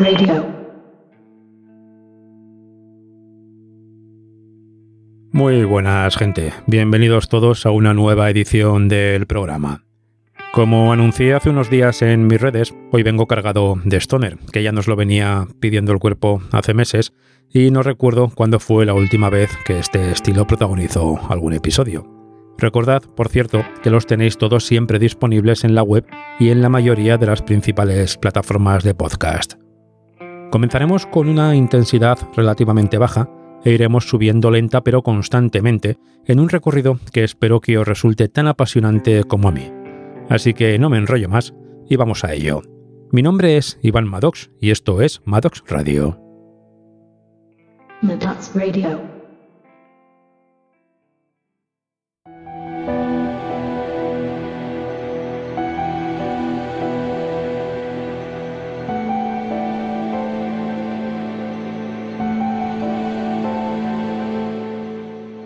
Radio. Muy buenas gente, bienvenidos todos a una nueva edición del programa. Como anuncié hace unos días en mis redes, hoy vengo cargado de Stoner, que ya nos lo venía pidiendo el cuerpo hace meses, y no recuerdo cuándo fue la última vez que este estilo protagonizó algún episodio. Recordad, por cierto, que los tenéis todos siempre disponibles en la web y en la mayoría de las principales plataformas de podcast. Comenzaremos con una intensidad relativamente baja e iremos subiendo lenta pero constantemente en un recorrido que espero que os resulte tan apasionante como a mí. Así que no me enrollo más y vamos a ello. Mi nombre es Iván Maddox y esto es Maddox Radio. Maddox Radio.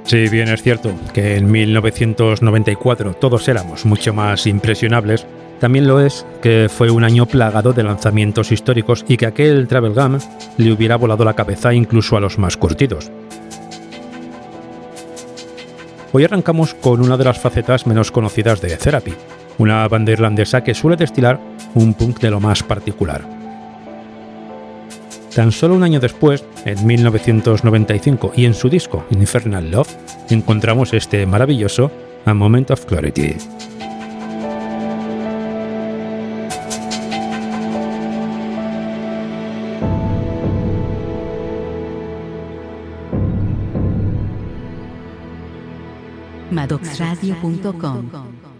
Si bien es cierto que en 1994 todos éramos mucho más impresionables, también lo es que fue un año plagado de lanzamientos históricos y que aquel Travel Gum le hubiera volado la cabeza incluso a los más curtidos. Hoy arrancamos con una de las facetas menos conocidas de Therapy, una banda irlandesa que suele destilar un punk de lo más particular. Tan solo un año después, en 1995, y en su disco Infernal Love, encontramos este maravilloso A Moment of Clarity. madoxradio.com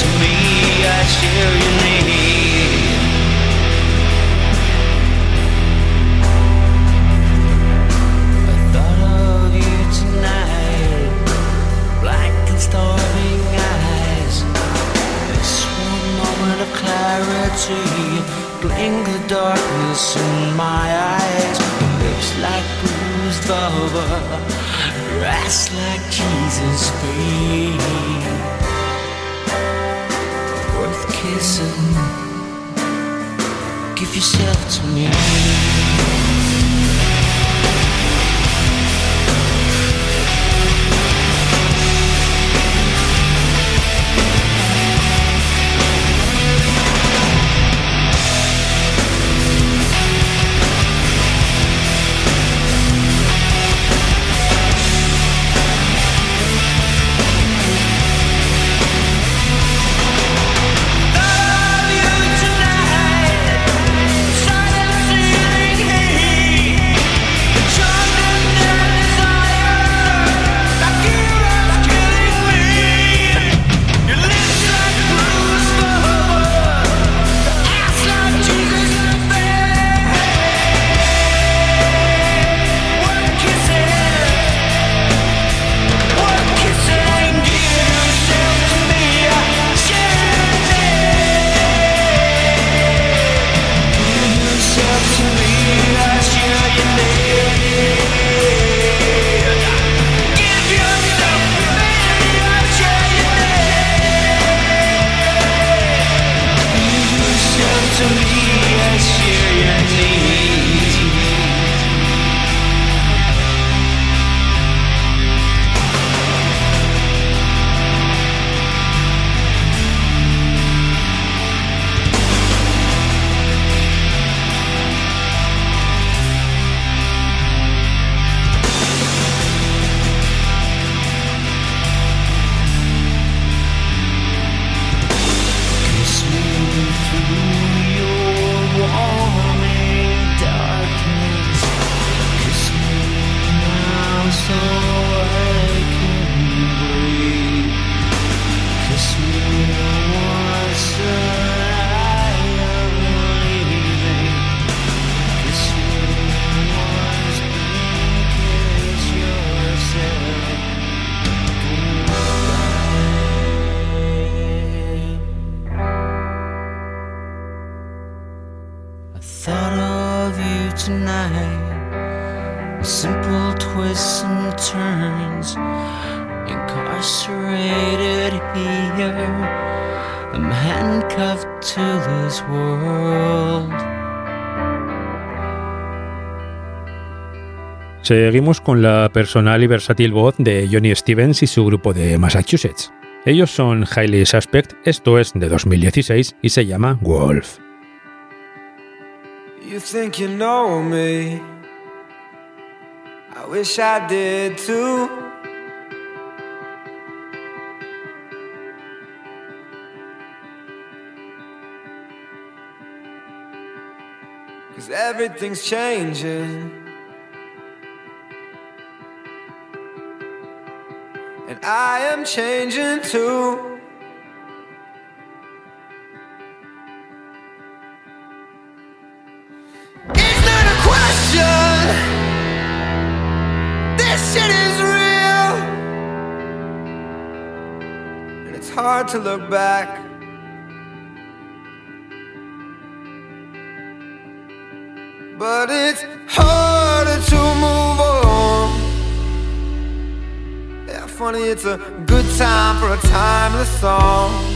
to me, I share your need. I thought of you tonight, black and starving eyes. This one moment of clarity, the darkness in my eyes. Lips like bruised velvet, ass like Jesus' feet kissing. Give yourself to me. Seguimos con la personal y versátil voz de Johnny Stevens y su grupo de Massachusetts. Ellos son Highly Suspect, esto es de 2016 y se llama Wolf. You think you know me. I wish I did too. Cause everything's changing. and I am changing too. It's not a question. This shit is real, and it's hard to look back. It's a good time for a timeless song.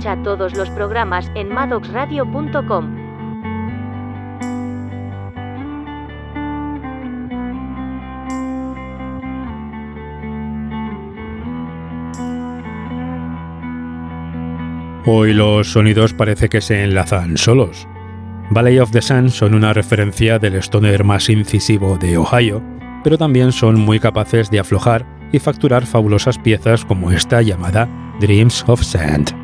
Escucha todos los programas en maddoxradio.com. Hoy los sonidos parece que se enlazan solos. Valley of the Sun son una referencia del stoner más incisivo de Ohio, pero también son muy capaces de aflojar y facturar fabulosas piezas como esta llamada Dreams of Sand.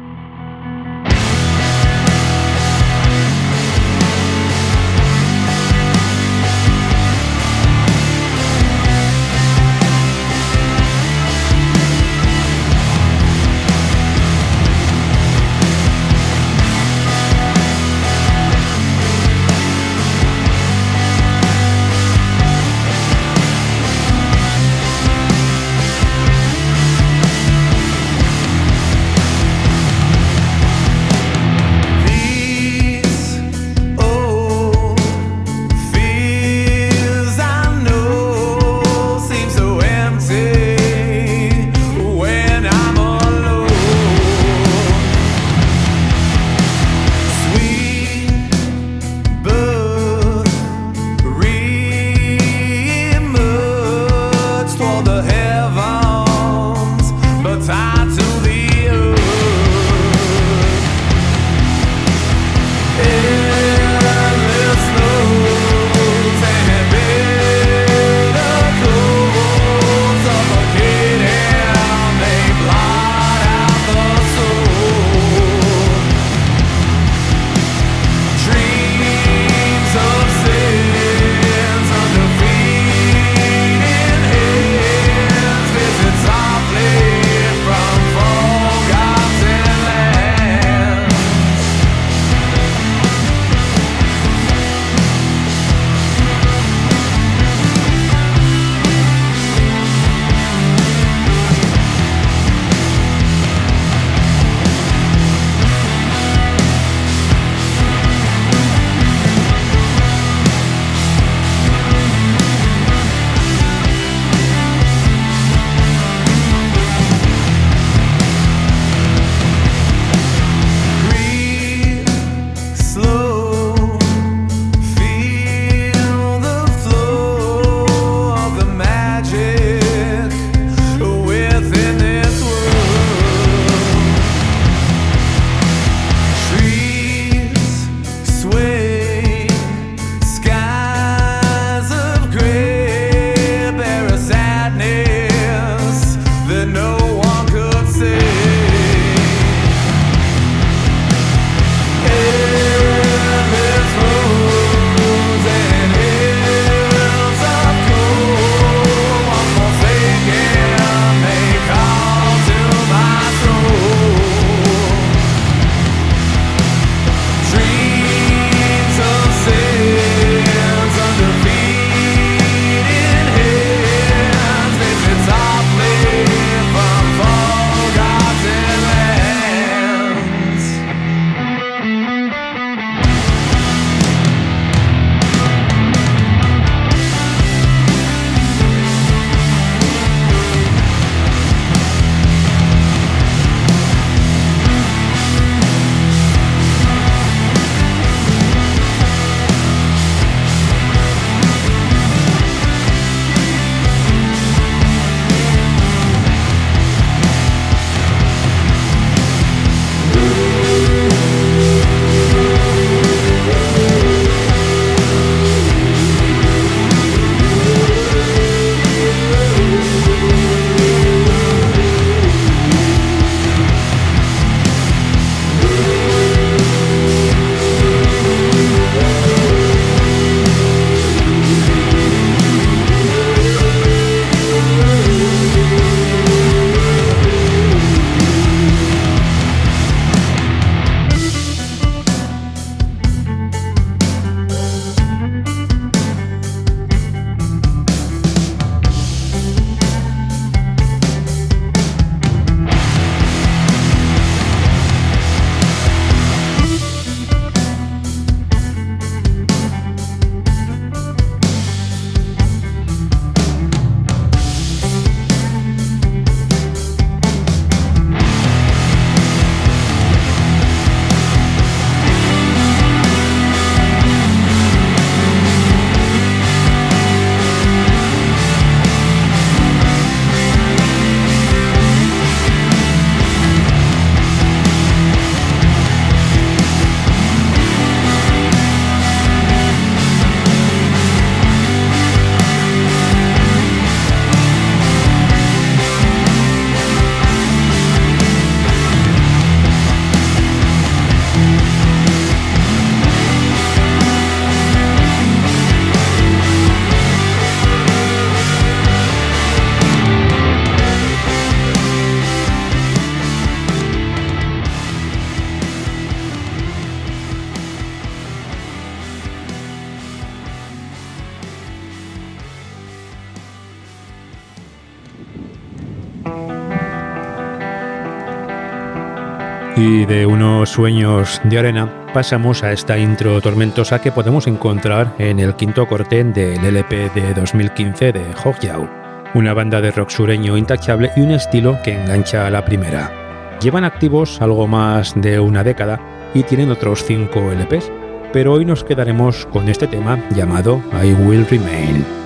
Sueños de Arena, pasamos a esta intro tormentosa que podemos encontrar en el quinto corte del LP de 2015 de Hogyao, una banda de rock sureño intachable y un estilo que engancha a la primera. Llevan activos algo más de una década y tienen otros 5 LPs, pero hoy nos quedaremos con este tema llamado I Will Remain.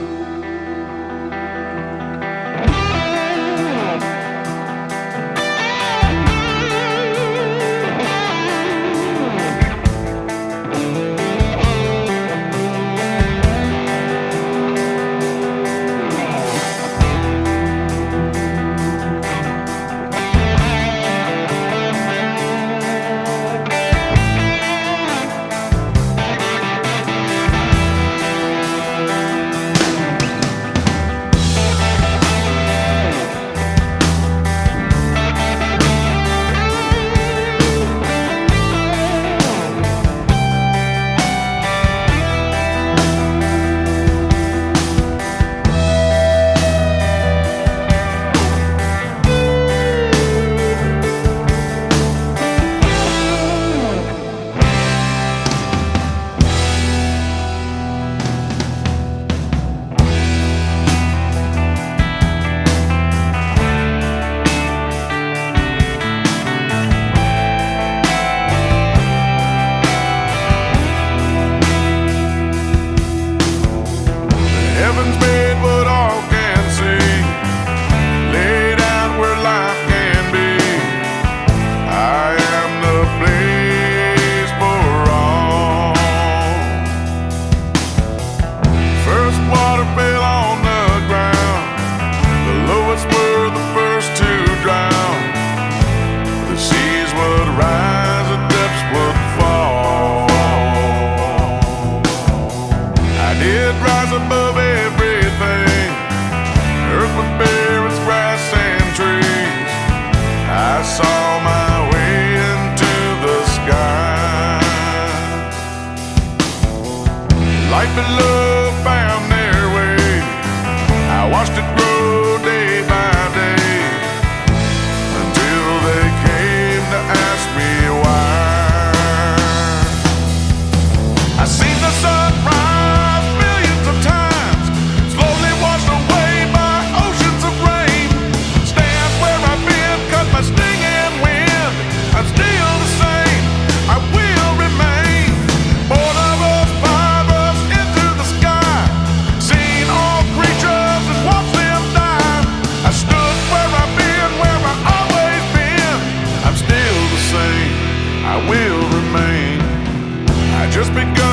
Will remain. I just begun.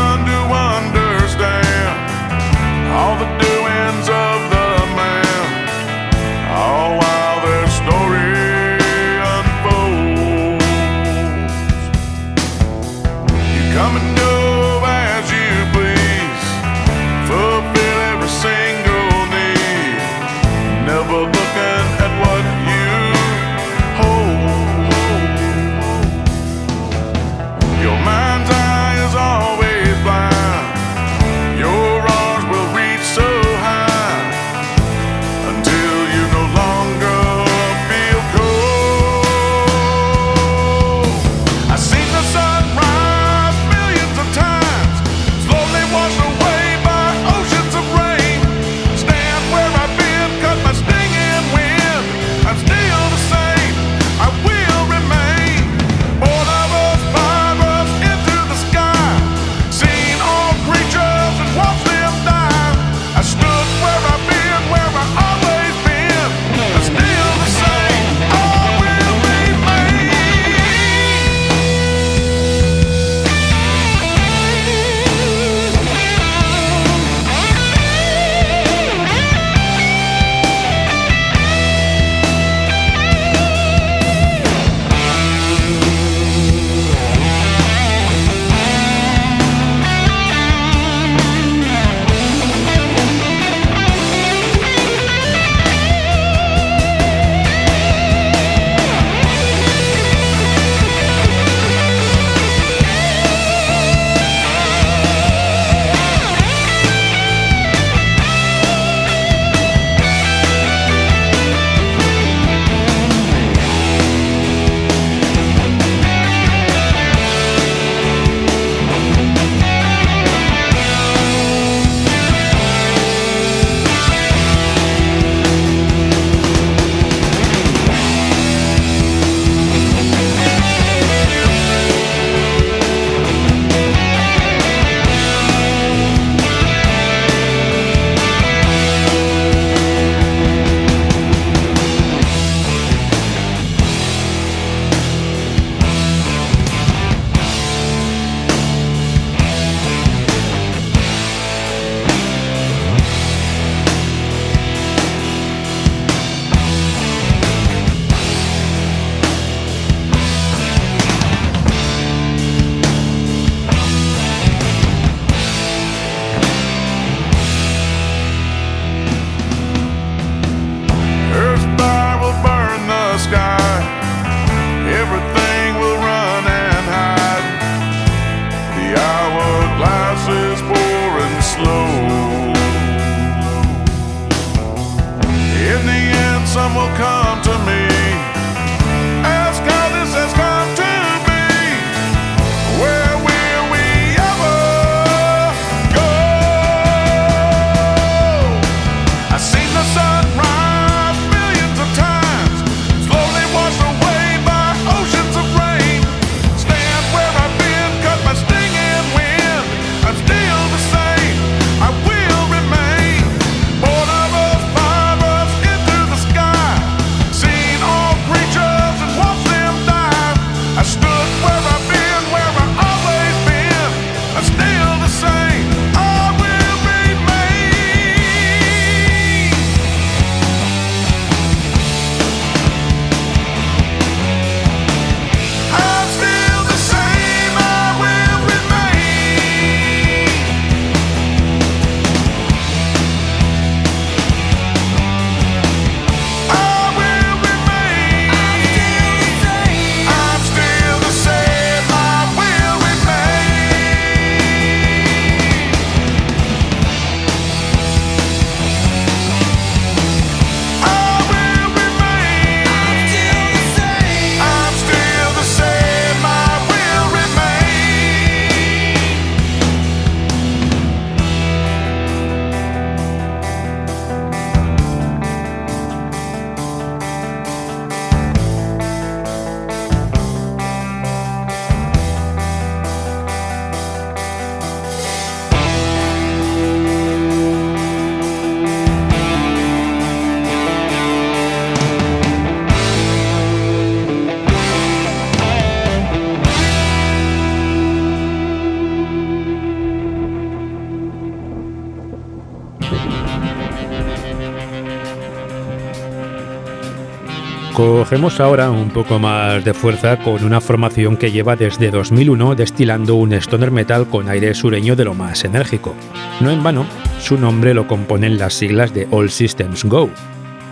Cogemos ahora un poco más de fuerza con una formación que lleva desde 2001 destilando un stoner metal con aire sureño de lo más enérgico. No en vano, su nombre lo componen las siglas de All Systems Go.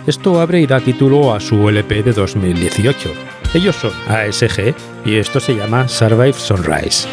Esto abre y da título a su LP de 2018. Ellos son ASG y esto se llama Survive Sunrise.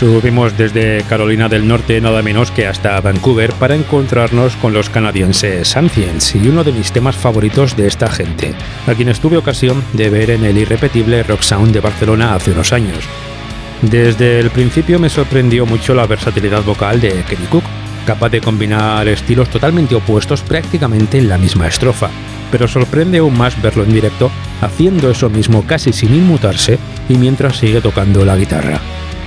Subimos desde Carolina del Norte nada menos que hasta Vancouver para encontrarnos con los canadienses Ancients y uno de mis temas favoritos de esta gente, a quienes tuve ocasión de ver en el irrepetible Rock Sound de Barcelona hace unos años. Desde el principio me sorprendió mucho la versatilidad vocal de Kenny Cook, capaz de combinar estilos totalmente opuestos prácticamente en la misma estrofa, pero sorprende aún más verlo en directo haciendo eso mismo casi sin inmutarse y mientras sigue tocando la guitarra.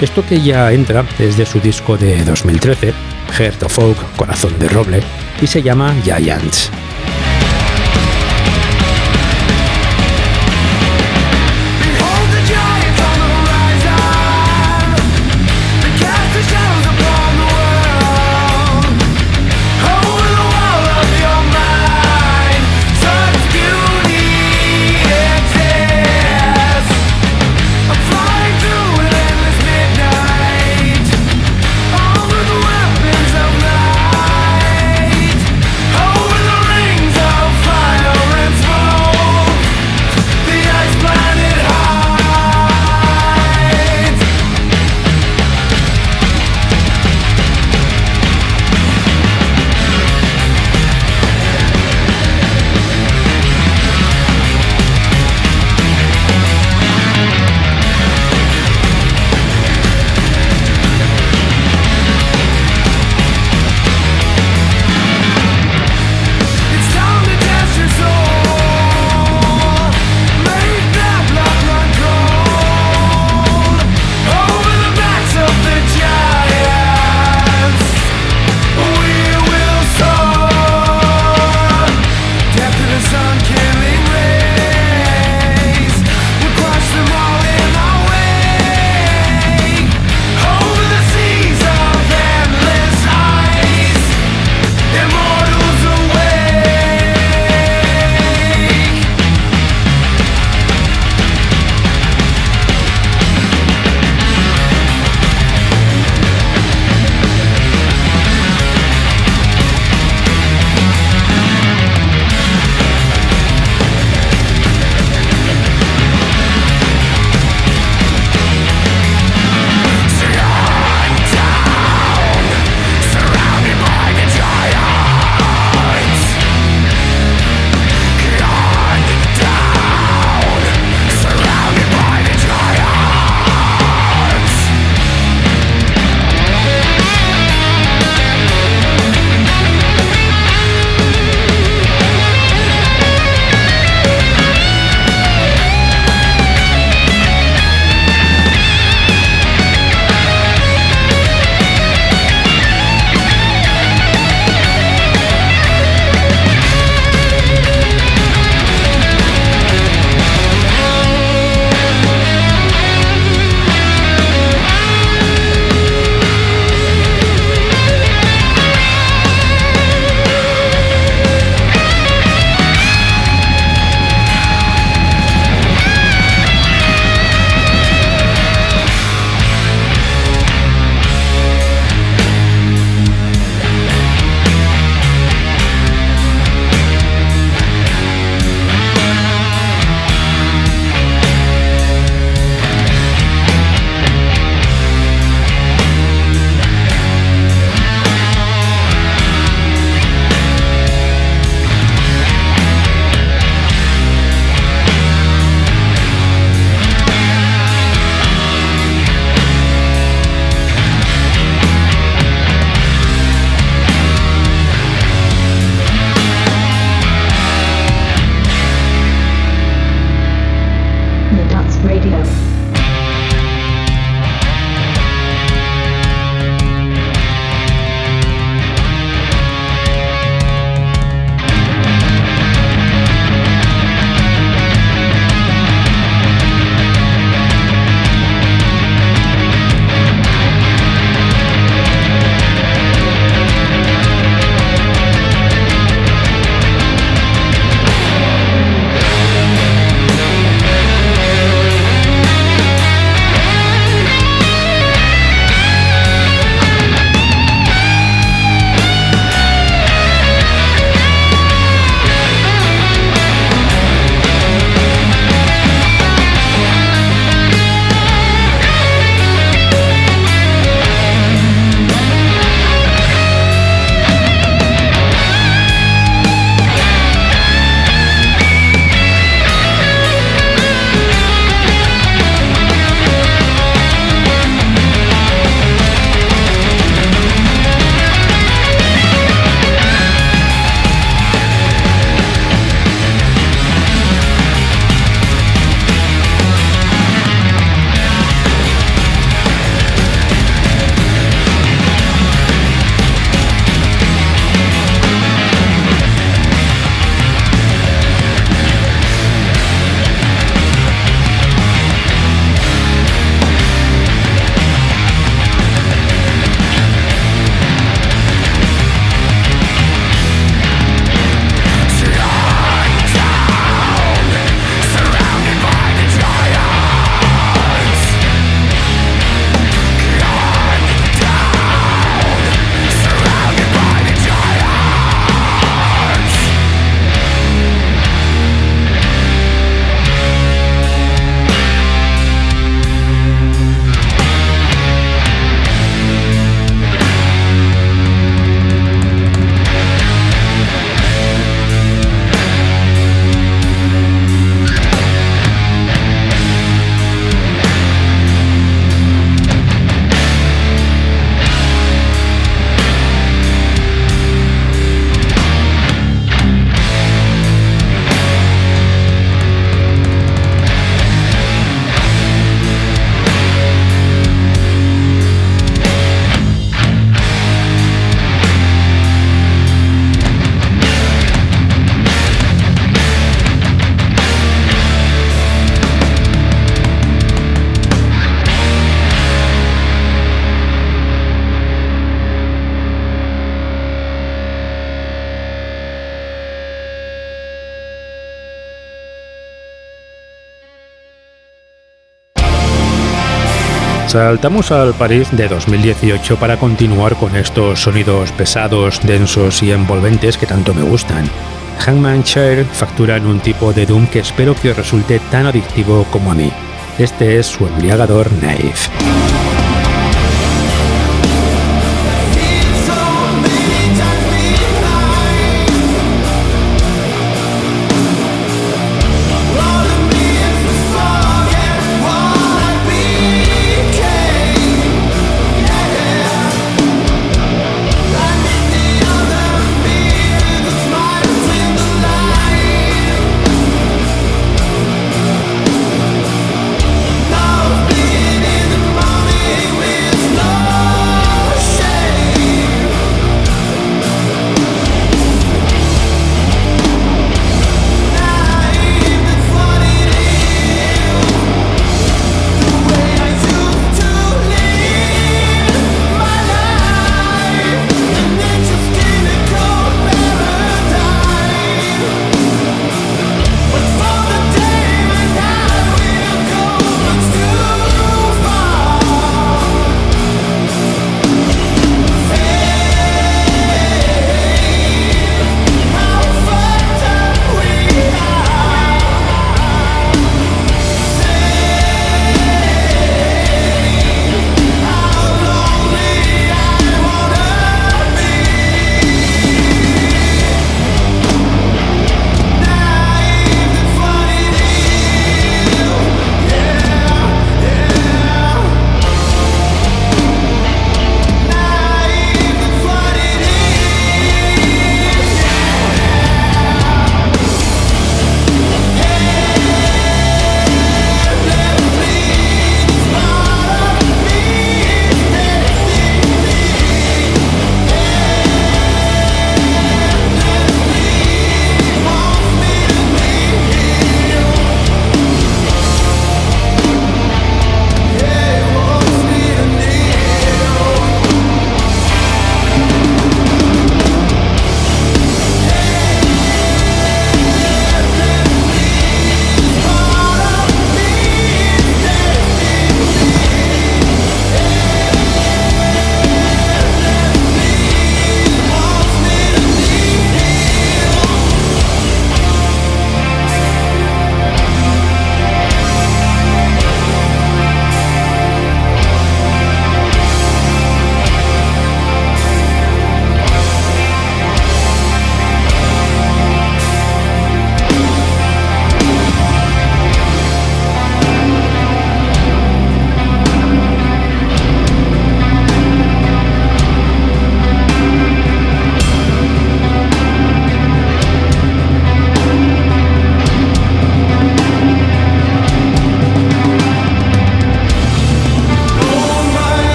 Esto que ya entra desde su disco de 2013, Heart of Oak, Corazón de Roble, y se llama Giants. Saltamos al París de 2018 para continuar con estos sonidos pesados, densos y envolventes que tanto me gustan. Hangman Chair facturan un tipo de Doom que espero que os resulte tan adictivo como a mí. Este es su embriagador Naive.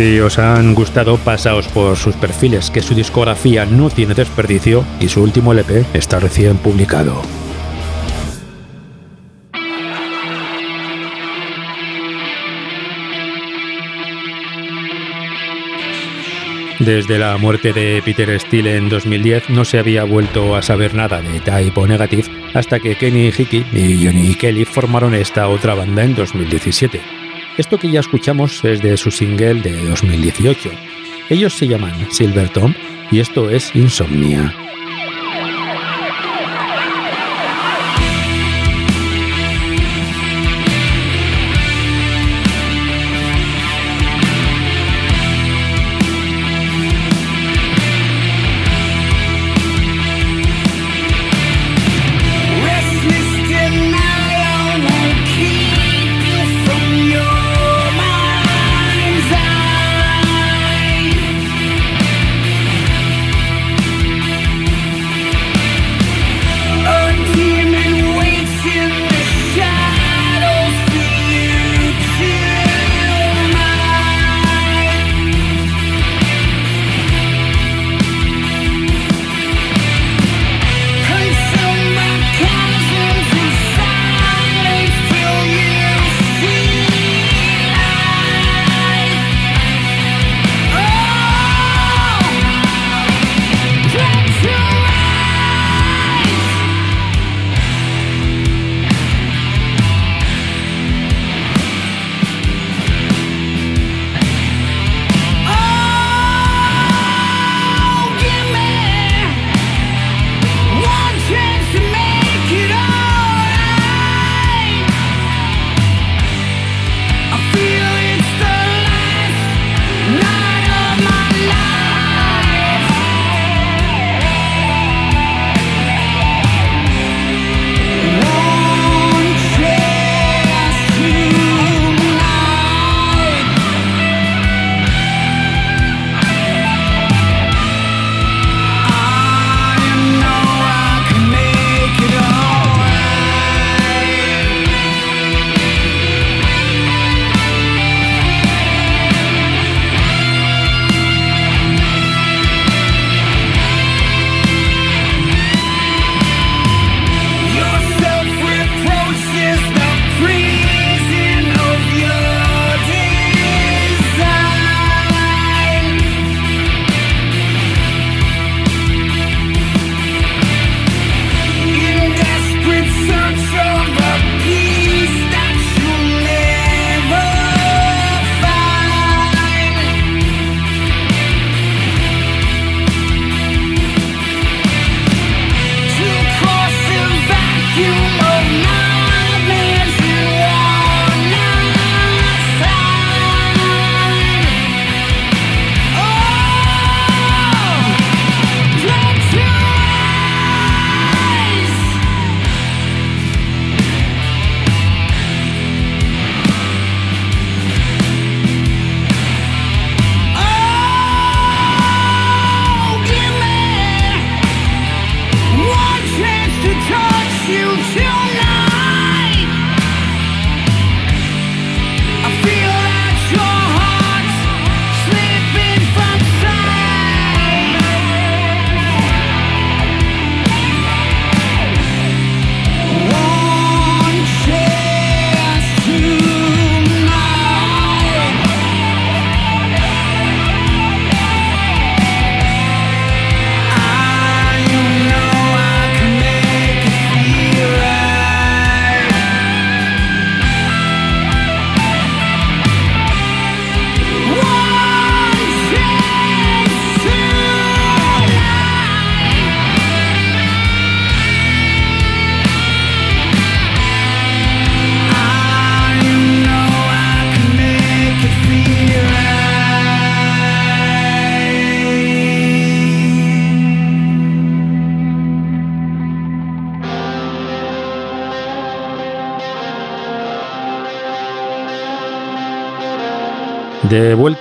Si os han gustado, pasaos por sus perfiles, que su discografía no tiene desperdicio y su último LP está recién publicado. Desde la muerte de Peter Steele en 2010 no se había vuelto a saber nada de Type Negative hasta que Kenny Hickey y Johnny Kelly formaron esta otra banda en 2017. Esto que ya escuchamos es de su single de 2018. Ellos se llaman Silver Tom y esto es Insomnia.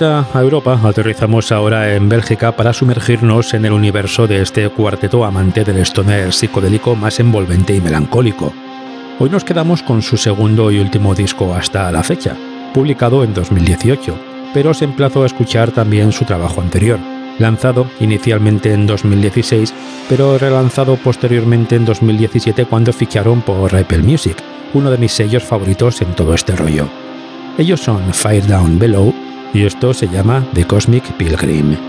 A Europa, aterrizamos ahora en Bélgica para sumergirnos en el universo de este cuarteto amante del stoner psicodélico más envolvente y melancólico. Hoy nos quedamos con su segundo y último disco hasta la fecha, publicado en 2018, pero os emplazo a escuchar también su trabajo anterior, lanzado inicialmente en 2016, pero relanzado posteriormente en 2017 cuando ficharon por Apple Music, uno de mis sellos favoritos en todo este rollo. Ellos son Fire Down Below y esto se llama The Cosmic Pilgrim.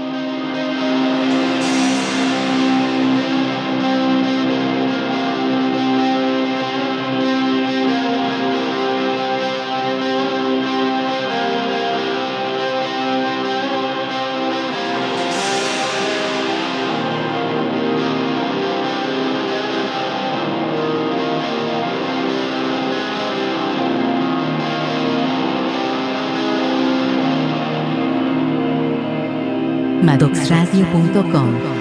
madoxradio.com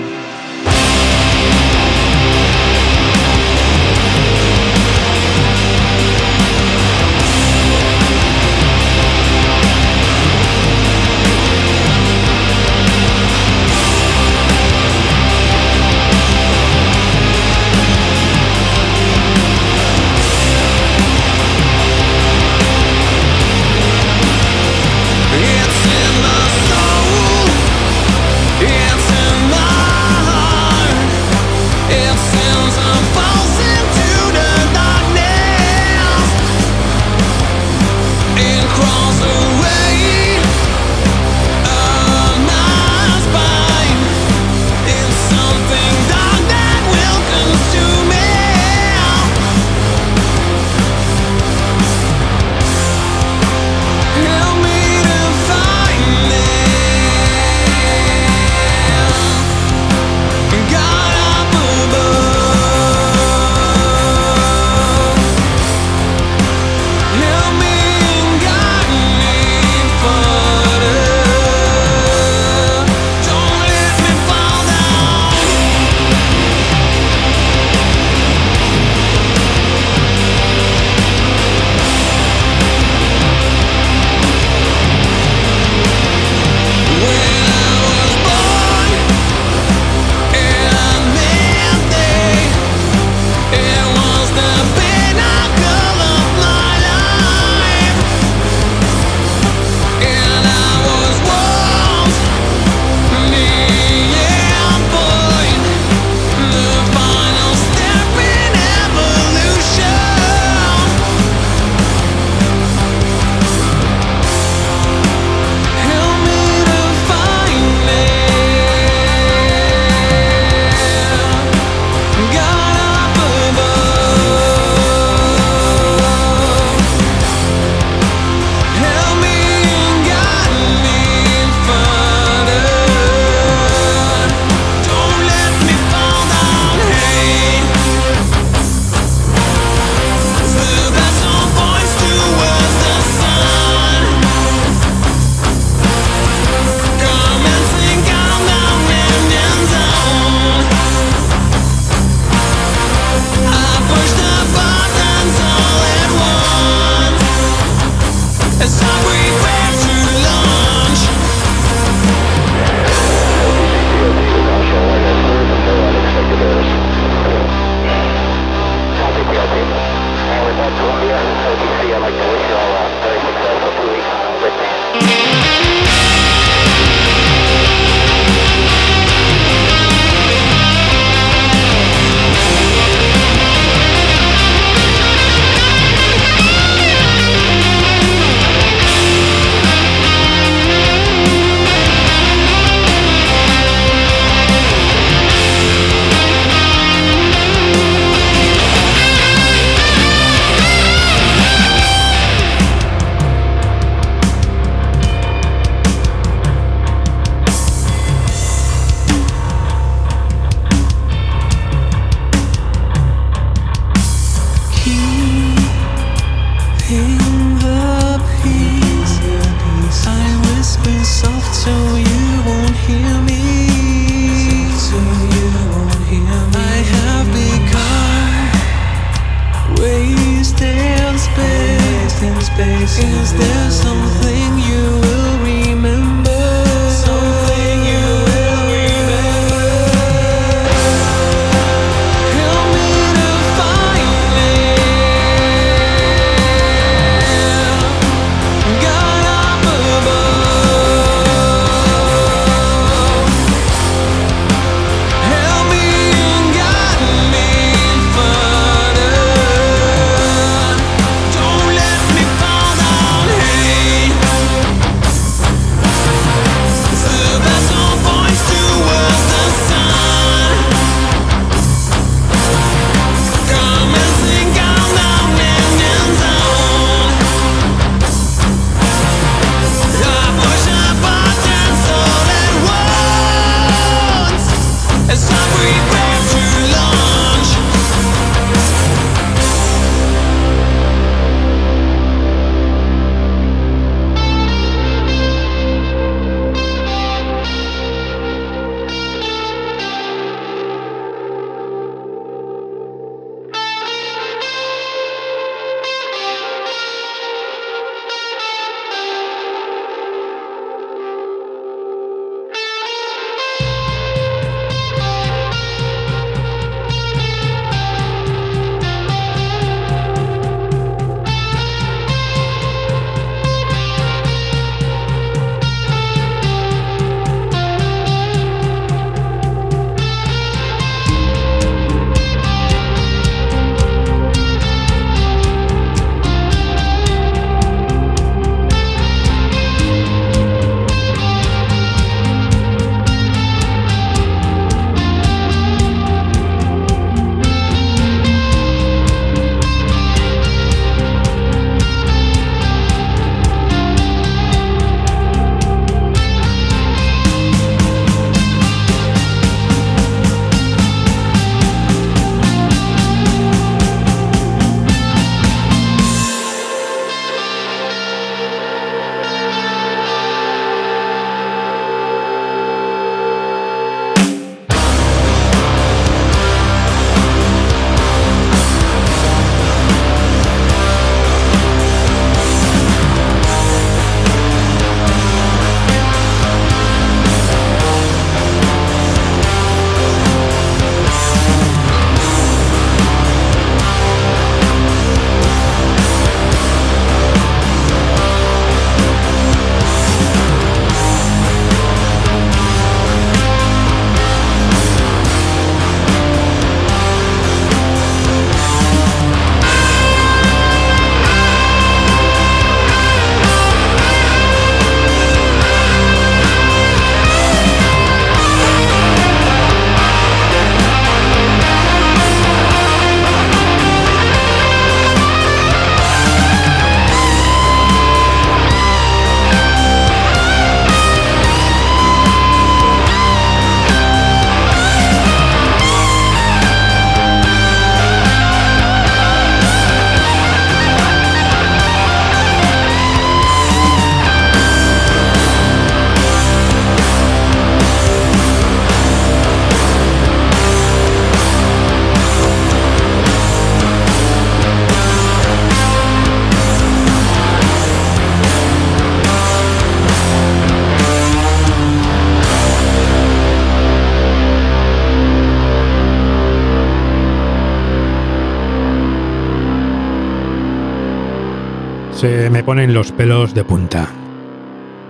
ponen los pelos de punta.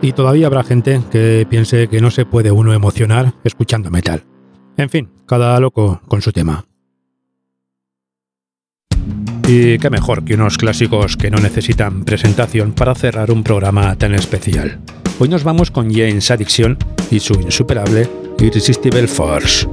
Y todavía habrá gente que piense que no se puede uno emocionar escuchando metal. En fin, cada loco con su tema. Y qué mejor que unos clásicos que no necesitan presentación para cerrar un programa tan especial. Hoy nos vamos con James Addiction y su insuperable Irresistible Force.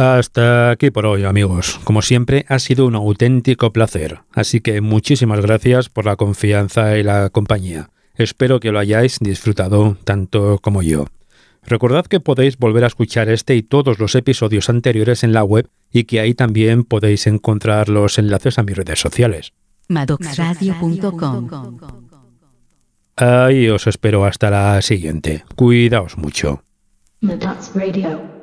Hasta aquí por hoy, amigos. Como siempre, ha sido un auténtico placer. Así que muchísimas gracias por la confianza y la compañía. Espero que lo hayáis disfrutado tanto como yo. Recordad que podéis volver a escuchar este y todos los episodios anteriores en la web y que ahí también podéis encontrar los enlaces a mis redes sociales. Madoxradio.com Ahí os espero hasta la siguiente. Cuidaos mucho. Maddox Radio.